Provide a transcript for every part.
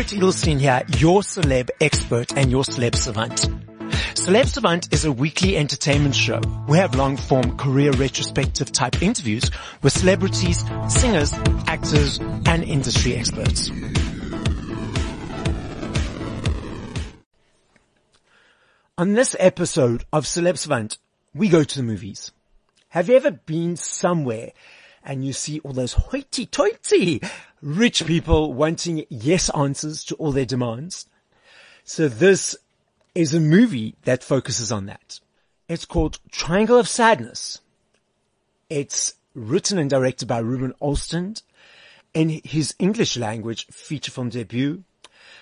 Barret Edelstein here, your celeb expert and your celeb savant. Celeb Savant is a weekly entertainment show. We have long form career retrospective type interviews with celebrities, singers, actors, and industry experts. On this episode of Celeb Savant, we go to the movies. Have you ever been somewhere and you see all those hoity-toity rich people wanting yes answers to all their demands? So this is a movie that focuses on that. It's called Triangle of Sadness. It's written and directed by Ruben Östlund in his English language feature film debut.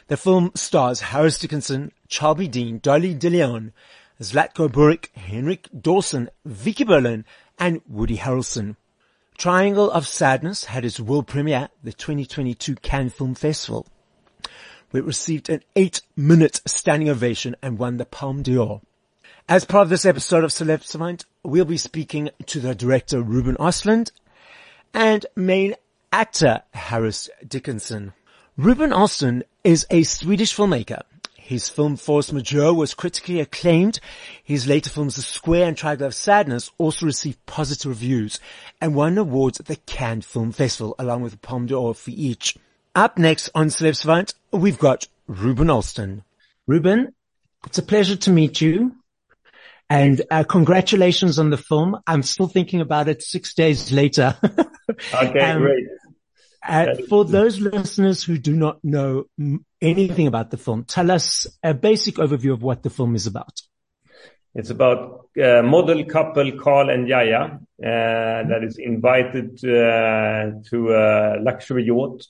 The film stars Harris Dickinson, Charlbi Dean, Dolly DeLeon, Zlatko Buric, Henrik Dorsin, Vicki Berlin, and Woody Harrelson. Triangle of Sadness had its world premiere at the 2022 Cannes Film Festival. It received an eight minute standing ovation and won the Palme d'Or. As part of this episode of Celeb Savant, we'll be speaking to the director Ruben Östlund and main actor Harris Dickinson. Ruben Östlund is a Swedish filmmaker. His film Force Majeure was critically acclaimed. His later films The Square and Triangle of Sadness also received positive reviews and won awards at the Cannes Film Festival along with the Palme d'Or for each. Up next on Celeb Savant, we've got Ruben Östlund. Ruben, it's a pleasure to meet you. And uh, congratulations on the film. I'm still thinking about it six days later. okay, um, great. Uh, for those listeners who do not know anything about the film, tell us a basic overview of what the film is about. It's about uh, model couple Carl and Yaya uh, that is invited uh, to a luxury yacht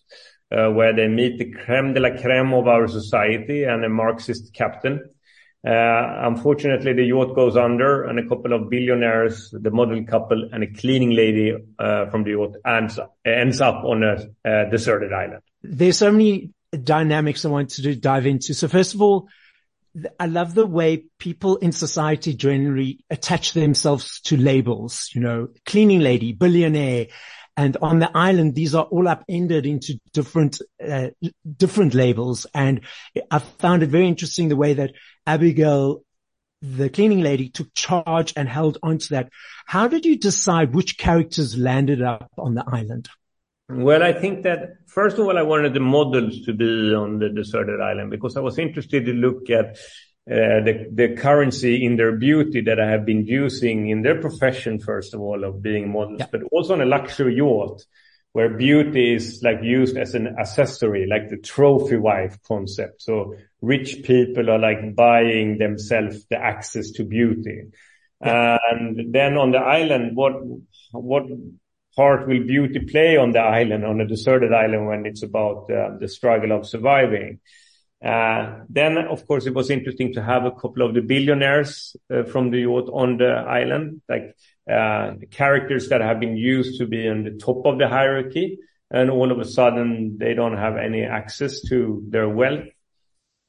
uh, where they meet the creme de la creme of our society and a Marxist captain. Uh, unfortunately, the yacht goes under and a couple of billionaires, the model couple and a cleaning lady uh, from the yacht ends, up on a, a deserted island. There's so many dynamics I want to dive into. So first of all, I love the way people in society generally attach themselves to labels, you know, cleaning lady, billionaire, and on the island, these are all upended into different, uh, different labels. And I found it very interesting the way that Abigail, the cleaning lady took charge and held onto that. How did you decide which characters landed up on the island? Well, I think that first of all, I wanted the models to be on the deserted island because I was interested to look at uh, the, the currency in their beauty that I have been using in their profession, first of all, of being models, yeah. but also on a luxury yacht where beauty is like used as an accessory, like the trophy wife concept. So rich people are like buying themselves the access to beauty. Yeah. And then on the island, what, what part will beauty play on the island, on a deserted island when it's about uh, the struggle of surviving? Uh, then, of course, it was interesting to have a couple of the billionaires uh, from the yacht on the island, like uh, characters that have been used to be on the top of the hierarchy, and all of a sudden they don't have any access to their wealth.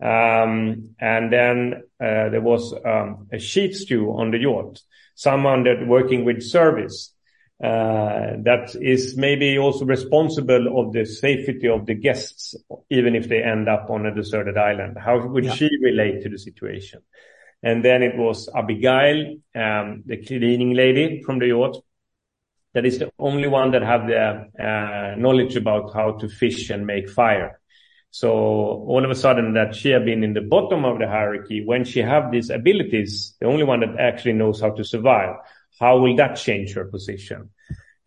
Um, and then there was um, a chief stew on the yacht, someone that working with service that is maybe also responsible of the safety of the guests, even if they end up on a deserted island. How would yeah. she relate to the situation? And then it was Abigail, um, the cleaning lady from the yacht. That is the only one that have the uh, knowledge about how to fish and make fire. So all of a sudden that she had been in the bottom of the hierarchy, when she have these abilities, the only one that actually knows how to survive, how will that change her position?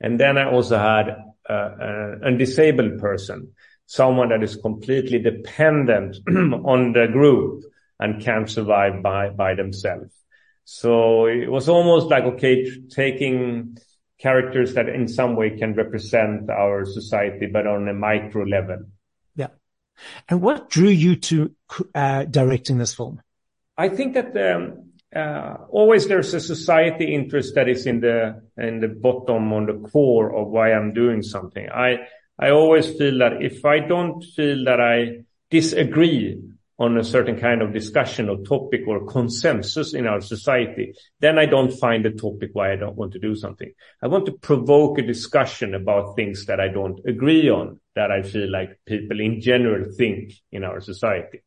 And then I also had uh, a disabled person, someone that is completely dependent on the group and can't survive by, by themselves. So it was almost like, okay, taking characters that in some way can represent our society, but on a micro level. Yeah. And what drew you to uh, directing this film? I think that um, uh, always there's a society interest that is in the in the bottom on the core of why I'm doing something. I I always feel that if I don't feel that I disagree on a certain kind of discussion or topic or consensus in our society, then I don't find a topic why I don't want to do something. I want to provoke a discussion about things that I don't agree on, that I feel like people in general think in our society.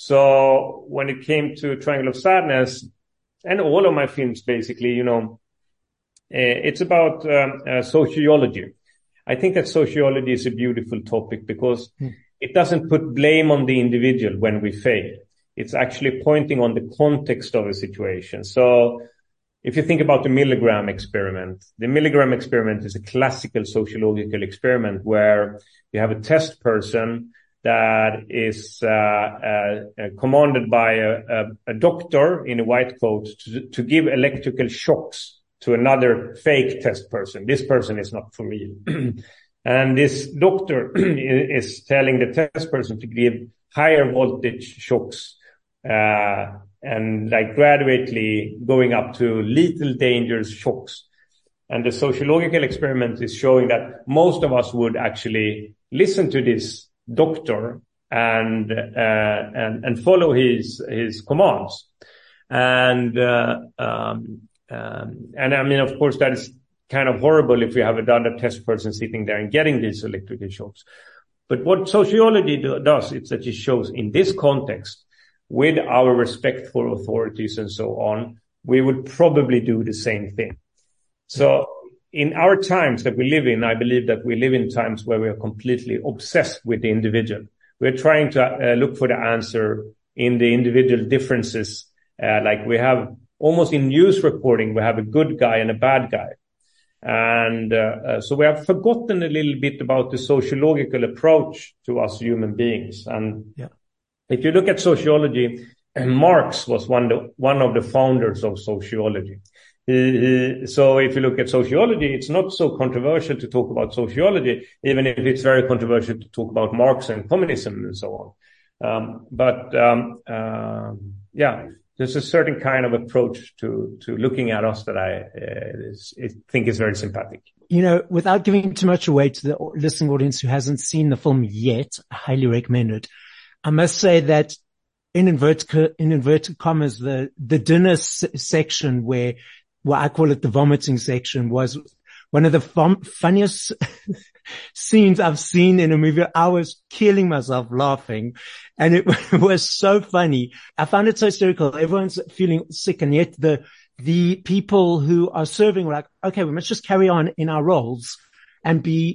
So when it came to Triangle of Sadness and all of my films, basically, you know, uh, it's about um, uh, sociology. I think that sociology is a beautiful topic because mm it doesn't put blame on the individual when we fail. It's actually pointing on the context of a situation. So if you think about the Milgram experiment, the Milgram experiment is a classical sociological experiment where you have a test person that is uh, uh, uh commanded by a, doctor in a white coat to, give electrical shocks to another fake test person. This person is not for real. And this doctor is telling the test person to give higher voltage shocks, and like gradually going up to lethal dangerous shocks. And the sociological experiment is showing that most of us would actually listen to this doctor and, uh, and, and follow his, his commands. And, uh, um, um, and I mean, of course, that is kind of horrible if we have another test person sitting there and getting these electrical shocks. But what sociology do, does is that it shows in this context, with our respect for authorities and so on, we would probably do the same thing. So in our times that we live in, I believe that we live in times where we are completely obsessed with the individual. We're trying to uh, look for the answer in the individual differences. Uh, like we have almost in news reporting, we have a good guy and a bad guy. And uh, uh, so we have forgotten a little bit about the sociological approach to us human beings. And yeah. if you look at sociology, Marx was one, the, one of the founders of sociology. He, so if you look at sociology, it's not so controversial to talk about sociology, even if it's very controversial to talk about Marx and communism and so on. Um, but um, uh, yeah, there's a certain kind of approach to to looking at us that I, uh, is, I think is very sympathetic. You know, without giving too much away to the listening audience who hasn't seen the film yet, I highly recommend it. I must say that in inverted, in inverted commas, the, the dinner s- section where, well, I call it the vomiting section was one of the vom- funniest scenes I've seen in a movie. I was killing myself laughing and it was so funny. I found it so hysterical. Everyone's feeling sick and yet the, the people who are serving were like, okay, we must just carry on in our roles and be,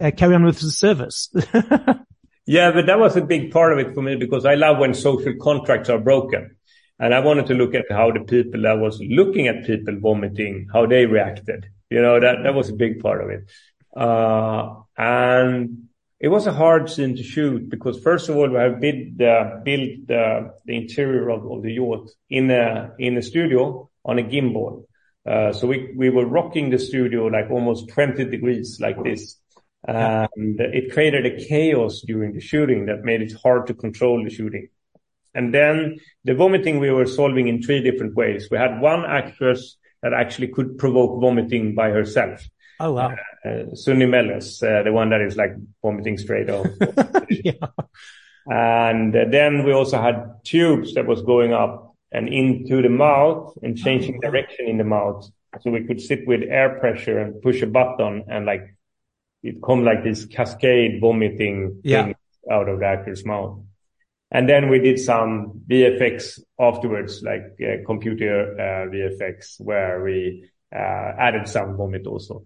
uh, carry on with the service. yeah, but that was a big part of it for me because I love when social contracts are broken. And I wanted to look at how the people that was looking at people vomiting, how they reacted. You know, that, that was a big part of it. Uh, and it was a hard scene to shoot because first of all, we have built, uh, built uh, the interior of, of the yacht in a, in a studio on a gimbal. Uh, so we, we were rocking the studio like almost 20 degrees like this. And it created a chaos during the shooting that made it hard to control the shooting. And then the vomiting we were solving in three different ways. We had one actress that actually could provoke vomiting by herself. Oh wow! Uh, Sunnyi Melles, uh, the one that is like vomiting straight off. yeah. And uh, then we also had tubes that was going up and into the mouth and changing oh, direction in the mouth, so we could sit with air pressure and push a button and like it come like this cascade vomiting yeah. out of the actor's mouth. And then we did some VFX afterwards, like uh, computer uh, VFX, where we uh, added some vomit also.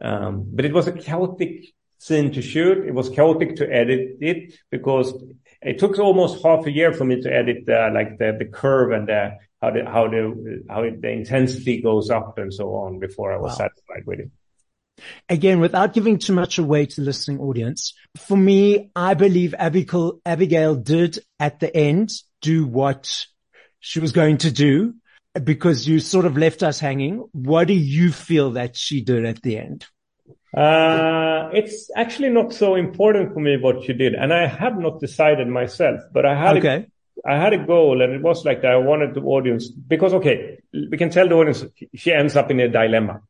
Um, but it was a chaotic scene to shoot. It was chaotic to edit it because it took almost half a year for me to edit uh, like the, the curve and the, how the how the how the intensity goes up and so on before I was satisfied with it. Again, without giving too much away to the listening audience, for me, I believe Abigail, Abigail did at the end do what she was going to do because you sort of left us hanging. What do you feel that she did at the end? Uh, it's actually not so important for me what she did. And I have not decided myself, but I had, okay. a, I had a goal and it was like that. I wanted the audience because, okay, we can tell the audience she ends up in a dilemma.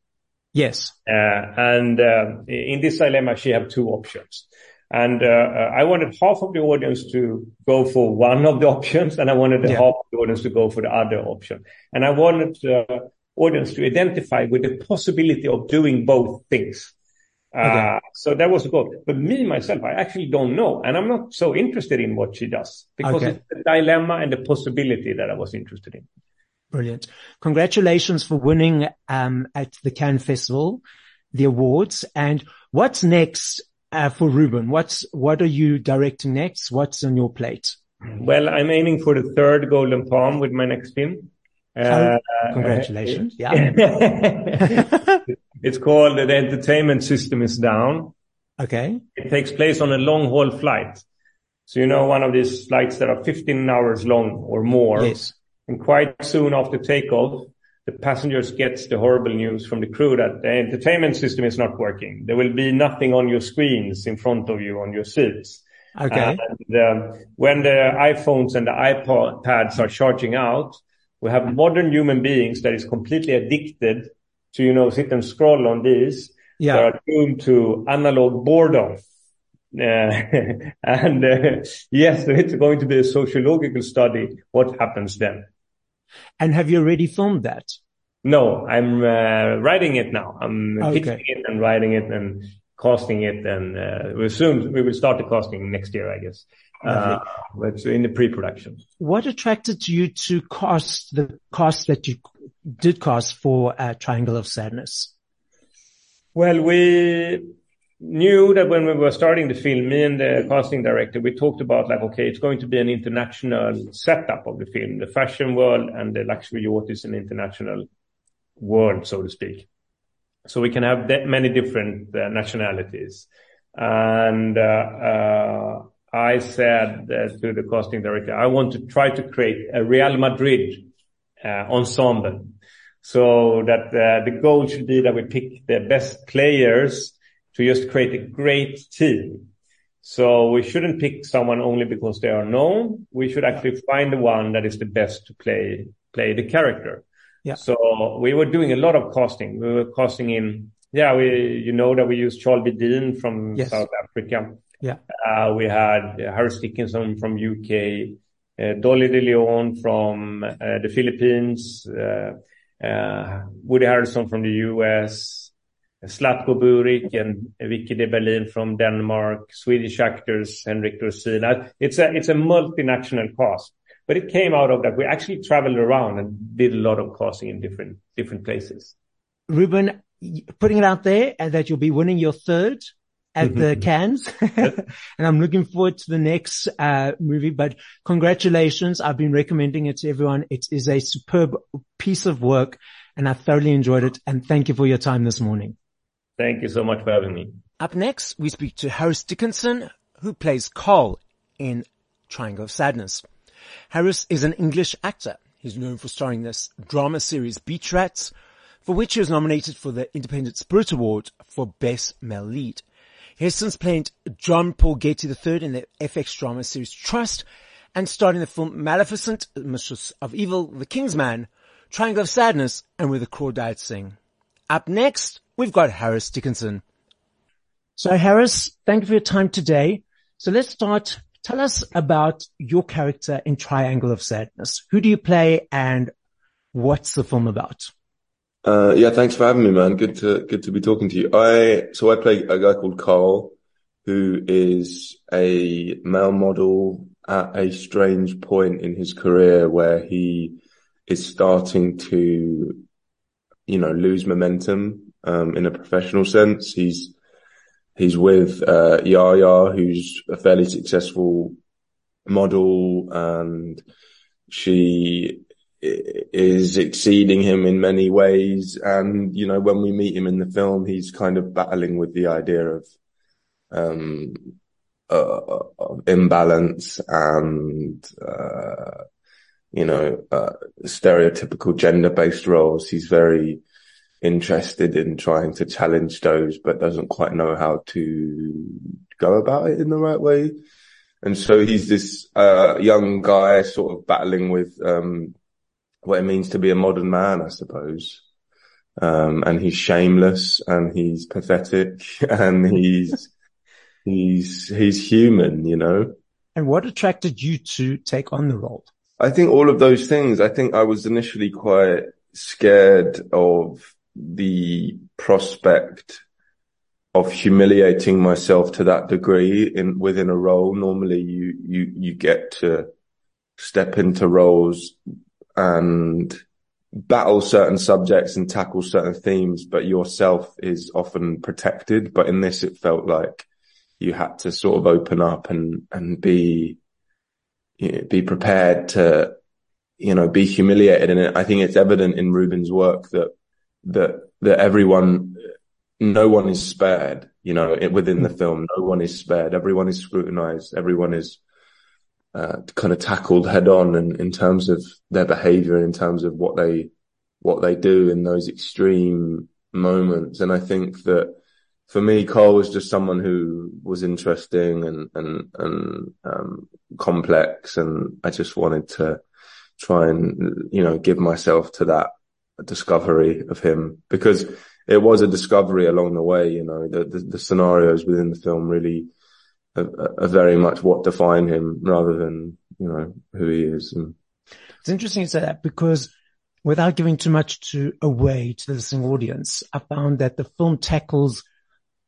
Yes. Uh, and, uh, in this dilemma, she have two options. And uh, uh, I wanted half of the audience to go for one of the options, and I wanted the yeah. half of the audience to go for the other option. And I wanted the uh, audience to identify with the possibility of doing both things. Okay. Uh, so that was the goal. But me, myself, I actually don't know. And I'm not so interested in what she does because okay. it's the dilemma and the possibility that I was interested in. Brilliant. Congratulations for winning, um, at the Cannes Festival, the awards. And what's next, uh, for Ruben? What's, what are you directing next? What's on your plate? Well, I'm aiming for the third Golden Palm with my next film. Uh, oh, congratulations. Uh, yeah. It's called The Entertainment System is Down. Okay. It takes place on a long haul flight. So, you know, one of these flights that are 15 hours long or more. Yes. And quite soon after takeoff, the passengers gets the horrible news from the crew that the entertainment system is not working. There will be nothing on your screens in front of you on your seats. Okay. And uh, when the iPhones and the iPads are charging out, we have modern human beings that is completely addicted to, you know, sit and scroll on these. Yeah. They are doomed to analog boredom. Uh, and uh, yes, it's going to be a sociological study. What happens then? And have you already filmed that? No, I'm uh, writing it now. I'm okay. pitching it and writing it and costing it, and uh, we soon we will start the casting next year, I guess. Uh, but in the pre-production. What attracted you to cost the cost that you did cost for uh, Triangle of Sadness? Well, we knew that when we were starting the film, me and the casting director, we talked about like, okay, it's going to be an international setup of the film. The fashion world and the luxury yacht is an international world, so to speak. So we can have many different uh, nationalities. And uh, uh, I said to the casting director, I want to try to create a Real Madrid uh, ensemble. So that uh, the goal should be that we pick the best players to just create a great team. So we shouldn't pick someone only because they are known. We should actually find the one that is the best to play play the character. Yeah. So we were doing a lot of casting. We were casting in, yeah, we, you know that we used Charlbi Dean from yes. South Africa. Yeah. Uh, we had Harris Dickinson from UK, uh, Dolly De Leon from uh, the Philippines, uh, uh, Woody Harrelson from the US, Zlatko Buric and Vicki de Berlin from Denmark, Swedish actors, Henrik Dorsin. Uh, it's a, it's a multinational cast, but it came out of that. We actually traveled around and did a lot of casting in different, different places. Ruben, putting it out there and that you'll be winning your third at the mm-hmm. Cannes. and I'm looking forward to the next uh, movie, but congratulations. I've been recommending it to everyone. It is a superb piece of work and I thoroughly enjoyed it. And thank you for your time this morning. Thank you so much for having me. Up next, we speak to Harris Dickinson, who plays Carl in Triangle of Sadness. Harris is an English actor. He's known for starring in this drama series Beach Rats, for which he was nominated for the Independent Spirit Award for Best Male Lead. He has since played John Paul Getty III in the FX drama series Trust and starred in the film Maleficent, Mistress of Evil, The King's Man, Triangle of Sadness, and Where the Crawdads Sing. Up next, we've got Harris Dickinson. So Harris, thank you for your time today. So let's start. Tell us about your character in Triangle of Sadness. Who do you play and what's the film about? Uh, yeah, thanks for having me, man. Good to good to be talking to you. I so I play a guy called Carl, who is a male model at a strange point in his career where he is starting to, you know, lose momentum um, in a professional sense. He's he's with uh, Yaya, who's a fairly successful model, and she is exceeding him in many ways. And, you know, when we meet him in the film, he's kind of battling with the idea of, um, uh, of imbalance and, uh, you know, uh, stereotypical gender based roles. He's very interested in trying to challenge those, but doesn't quite know how to go about it in the right way. And so he's this, uh, young guy sort of battling with, um, what it means to be a modern man, I suppose. Um, and he's shameless and he's pathetic and he's, he's he's human, you know. And what attracted you to take on the role? I think all of those things. I think I was initially quite scared of the prospect of humiliating myself to that degree in within a role. Normally you you you get to step into roles and battle certain subjects and tackle certain themes, but yourself is often protected. But in this, it felt like you had to sort of open up and, and be, you know, be prepared to, you know, be humiliated. And I think it's evident in Ruben's work that, that, that everyone, no one is spared, you know, within the film, no one is spared. Everyone is scrutinized. Everyone is, uh, kind of tackled head on and in terms of their behavior and in terms of what they, what they do in those extreme moments. And I think that for me, Carl was just someone who was interesting and, and, and, um, complex. And I just wanted to try and, you know, give myself to that discovery of him because it was a discovery along the way. You know, the, the, the scenarios within the film really are, are, very much what define him rather than, you know, who he is. And it's interesting to say that because without giving too much to away to the listening audience, I found that the film tackles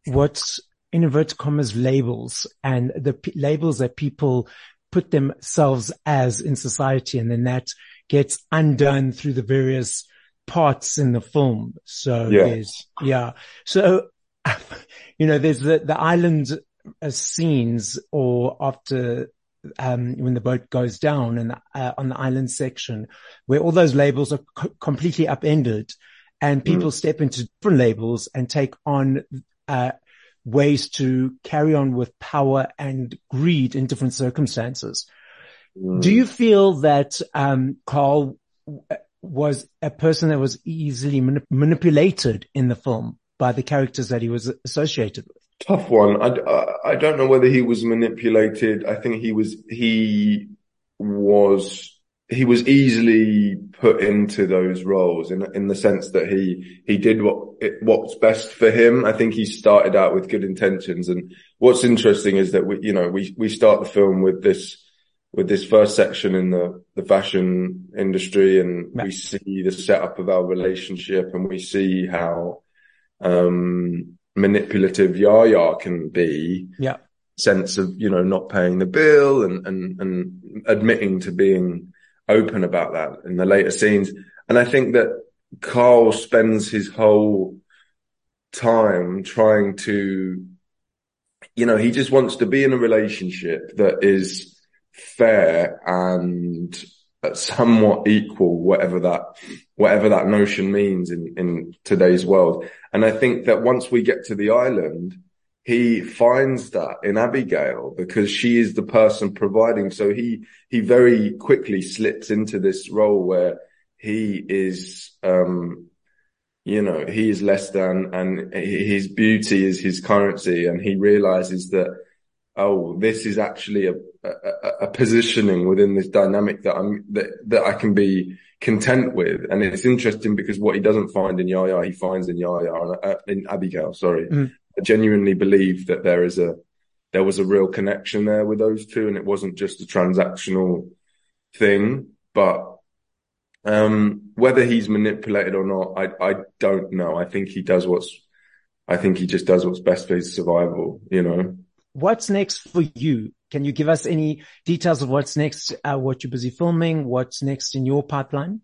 what's in inverted commas labels and the p- labels that people put themselves as in society and then that gets undone through the various parts in the film. So yeah. there's, yeah. So, you know, there's the, the island uh, scenes or after um, when the boat goes down and uh, on the island section where all those labels are co- completely upended and people mm. step into different labels and take on uh, ways to carry on with power and greed in different circumstances. Mm. Do you feel that um, Carl was a person that was easily manip- manipulated in the film by the characters that he was associated with? Tough one. I, I don't know whether he was manipulated. I think he was, he was he was easily put into those roles in in the sense that he he did what what's best for him. I think he started out with good intentions, and what's interesting is that we you know we we start the film with this with this first section in the the fashion industry, and we see the setup of our relationship, and we see how um manipulative Yaya can be. Yeah. Sense of you know not paying the bill and and and admitting to being open about that in the later scenes. And I think that Carl spends his whole time trying to, you know, he just wants to be in a relationship that is fair and somewhat equal, whatever that, whatever that notion means in, in today's world. And I think that once we get to the island, he finds that in Abigail because she is the person providing. So he, he very quickly slips into this role where he is, um, you know, he is less than and his beauty is his currency. And he realizes that, oh, this is actually a, a, a positioning within this dynamic that I'm, that, that I can be content with. And it's interesting because what he doesn't find in Yaya, he finds in Yaya, uh, in Abigail, sorry. Mm. I genuinely believe that there is a, there was a real connection there with those two and it wasn't just a transactional thing, but, um, whether he's manipulated or not, I, I don't know. I think he does what's, I think he just does what's best for his survival, you know? What's next for you? Can you give us any details of what's next, uh, what you're busy filming, what's next in your pipeline?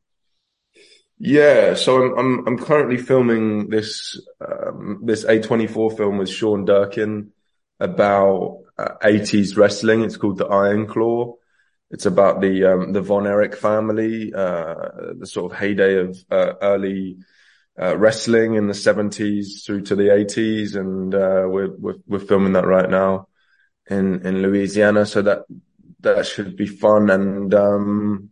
Yeah, so I'm I'm I'm currently filming this um, this A24 film with Sean Durkin about uh, 80s wrestling. It's called The Iron Claw. It's about the um, the Von Erich family, uh, the sort of heyday of uh, early uh, wrestling in the 70s through to the 80s, and uh, we're, we're we're filming that right now in in Louisiana. So that that should be fun and. Um,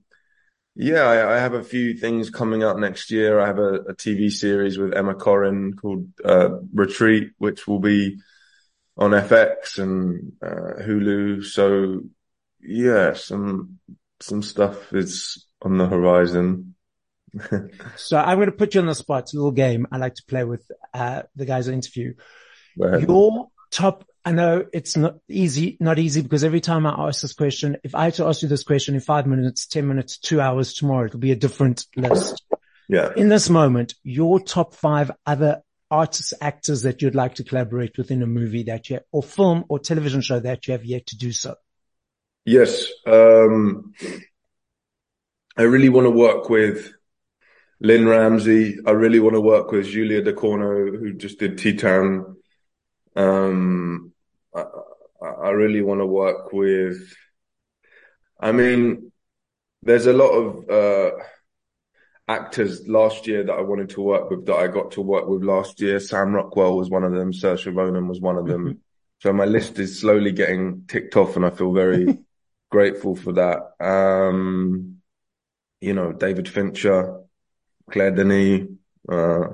yeah, I, I, have a few things coming out next year. I have a, a TV series with Emma Corrin called uh, Retreat, which will be on FX and uh, Hulu. So yeah, some some stuff is on the horizon. so I'm going to put you on the spot. It's a little game I like to play with uh, the guys I interview. Your top, I know it's not easy, not easy because every time I ask this question, if I had to ask you this question in five minutes, 10 minutes, two hours tomorrow, it'll be a different list. Yeah. In this moment, your top five other artists, actors that you'd like to collaborate with in a movie that you, or film or television show that you have yet to do so. Yes. Um, I really want to work with Lynne Ramsay. I really want to work with Julia Ducournau, who just did Titane. Um, I, I really want to work with, I mean, there's a lot of, uh, actors last year that I wanted to work with that I got to work with last year. Sam Rockwell was one of them. Saoirse Ronan was one of them. Mm-hmm. So my list is slowly getting ticked off and I feel very grateful for that. Um, you know, David Fincher, Claire Denis, uh,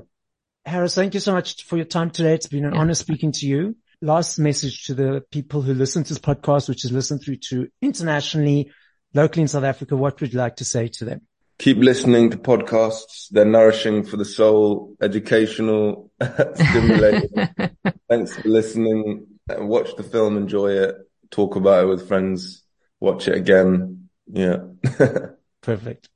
Harris, thank you so much for your time today. It's been an yeah. honor speaking to you. Last message to the people who listen to this podcast, which is listened through to internationally, locally in South Africa. What would you like to say to them? Keep listening to podcasts. They're nourishing for the soul, educational, stimulating. Thanks for listening. Watch the film, enjoy it, talk about it with friends, watch it again. Yeah. Perfect.